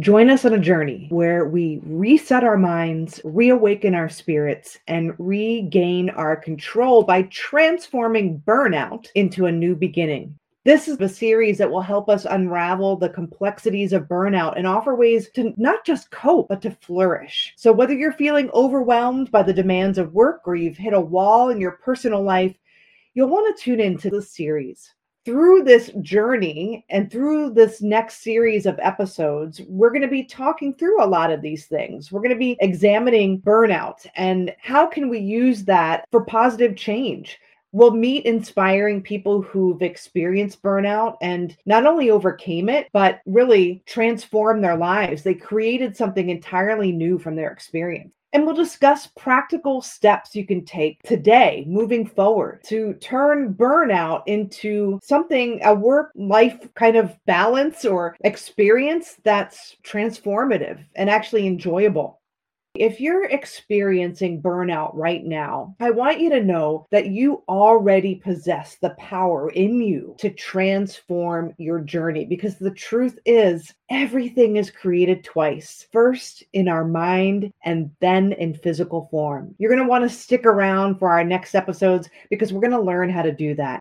Join us on a journey where we reset our minds, reawaken our spirits, and regain our control by transforming burnout into a new beginning. This is a series that will help us unravel the complexities of burnout and offer ways to not just cope, but to flourish. So, whether you're feeling overwhelmed by the demands of work or you've hit a wall in your personal life, you'll want to tune into this series through this journey and through this next series of episodes, we're going to be talking through a lot of these things. We're going to be examining burnout and how can we use that for positive change. We'll meet inspiring people who've experienced burnout and not only overcame it, but really transformed their lives. They created something entirely new from their experience. And we'll discuss practical steps you can take today, moving forward, to turn burnout into something, a work life kind of balance or experience that's transformative and actually enjoyable. If you're experiencing burnout right now, I want you to know that you already possess the power in you to transform your journey because the truth is everything is created twice first in our mind and then in physical form. You're going to want to stick around for our next episodes because we're going to learn how to do that.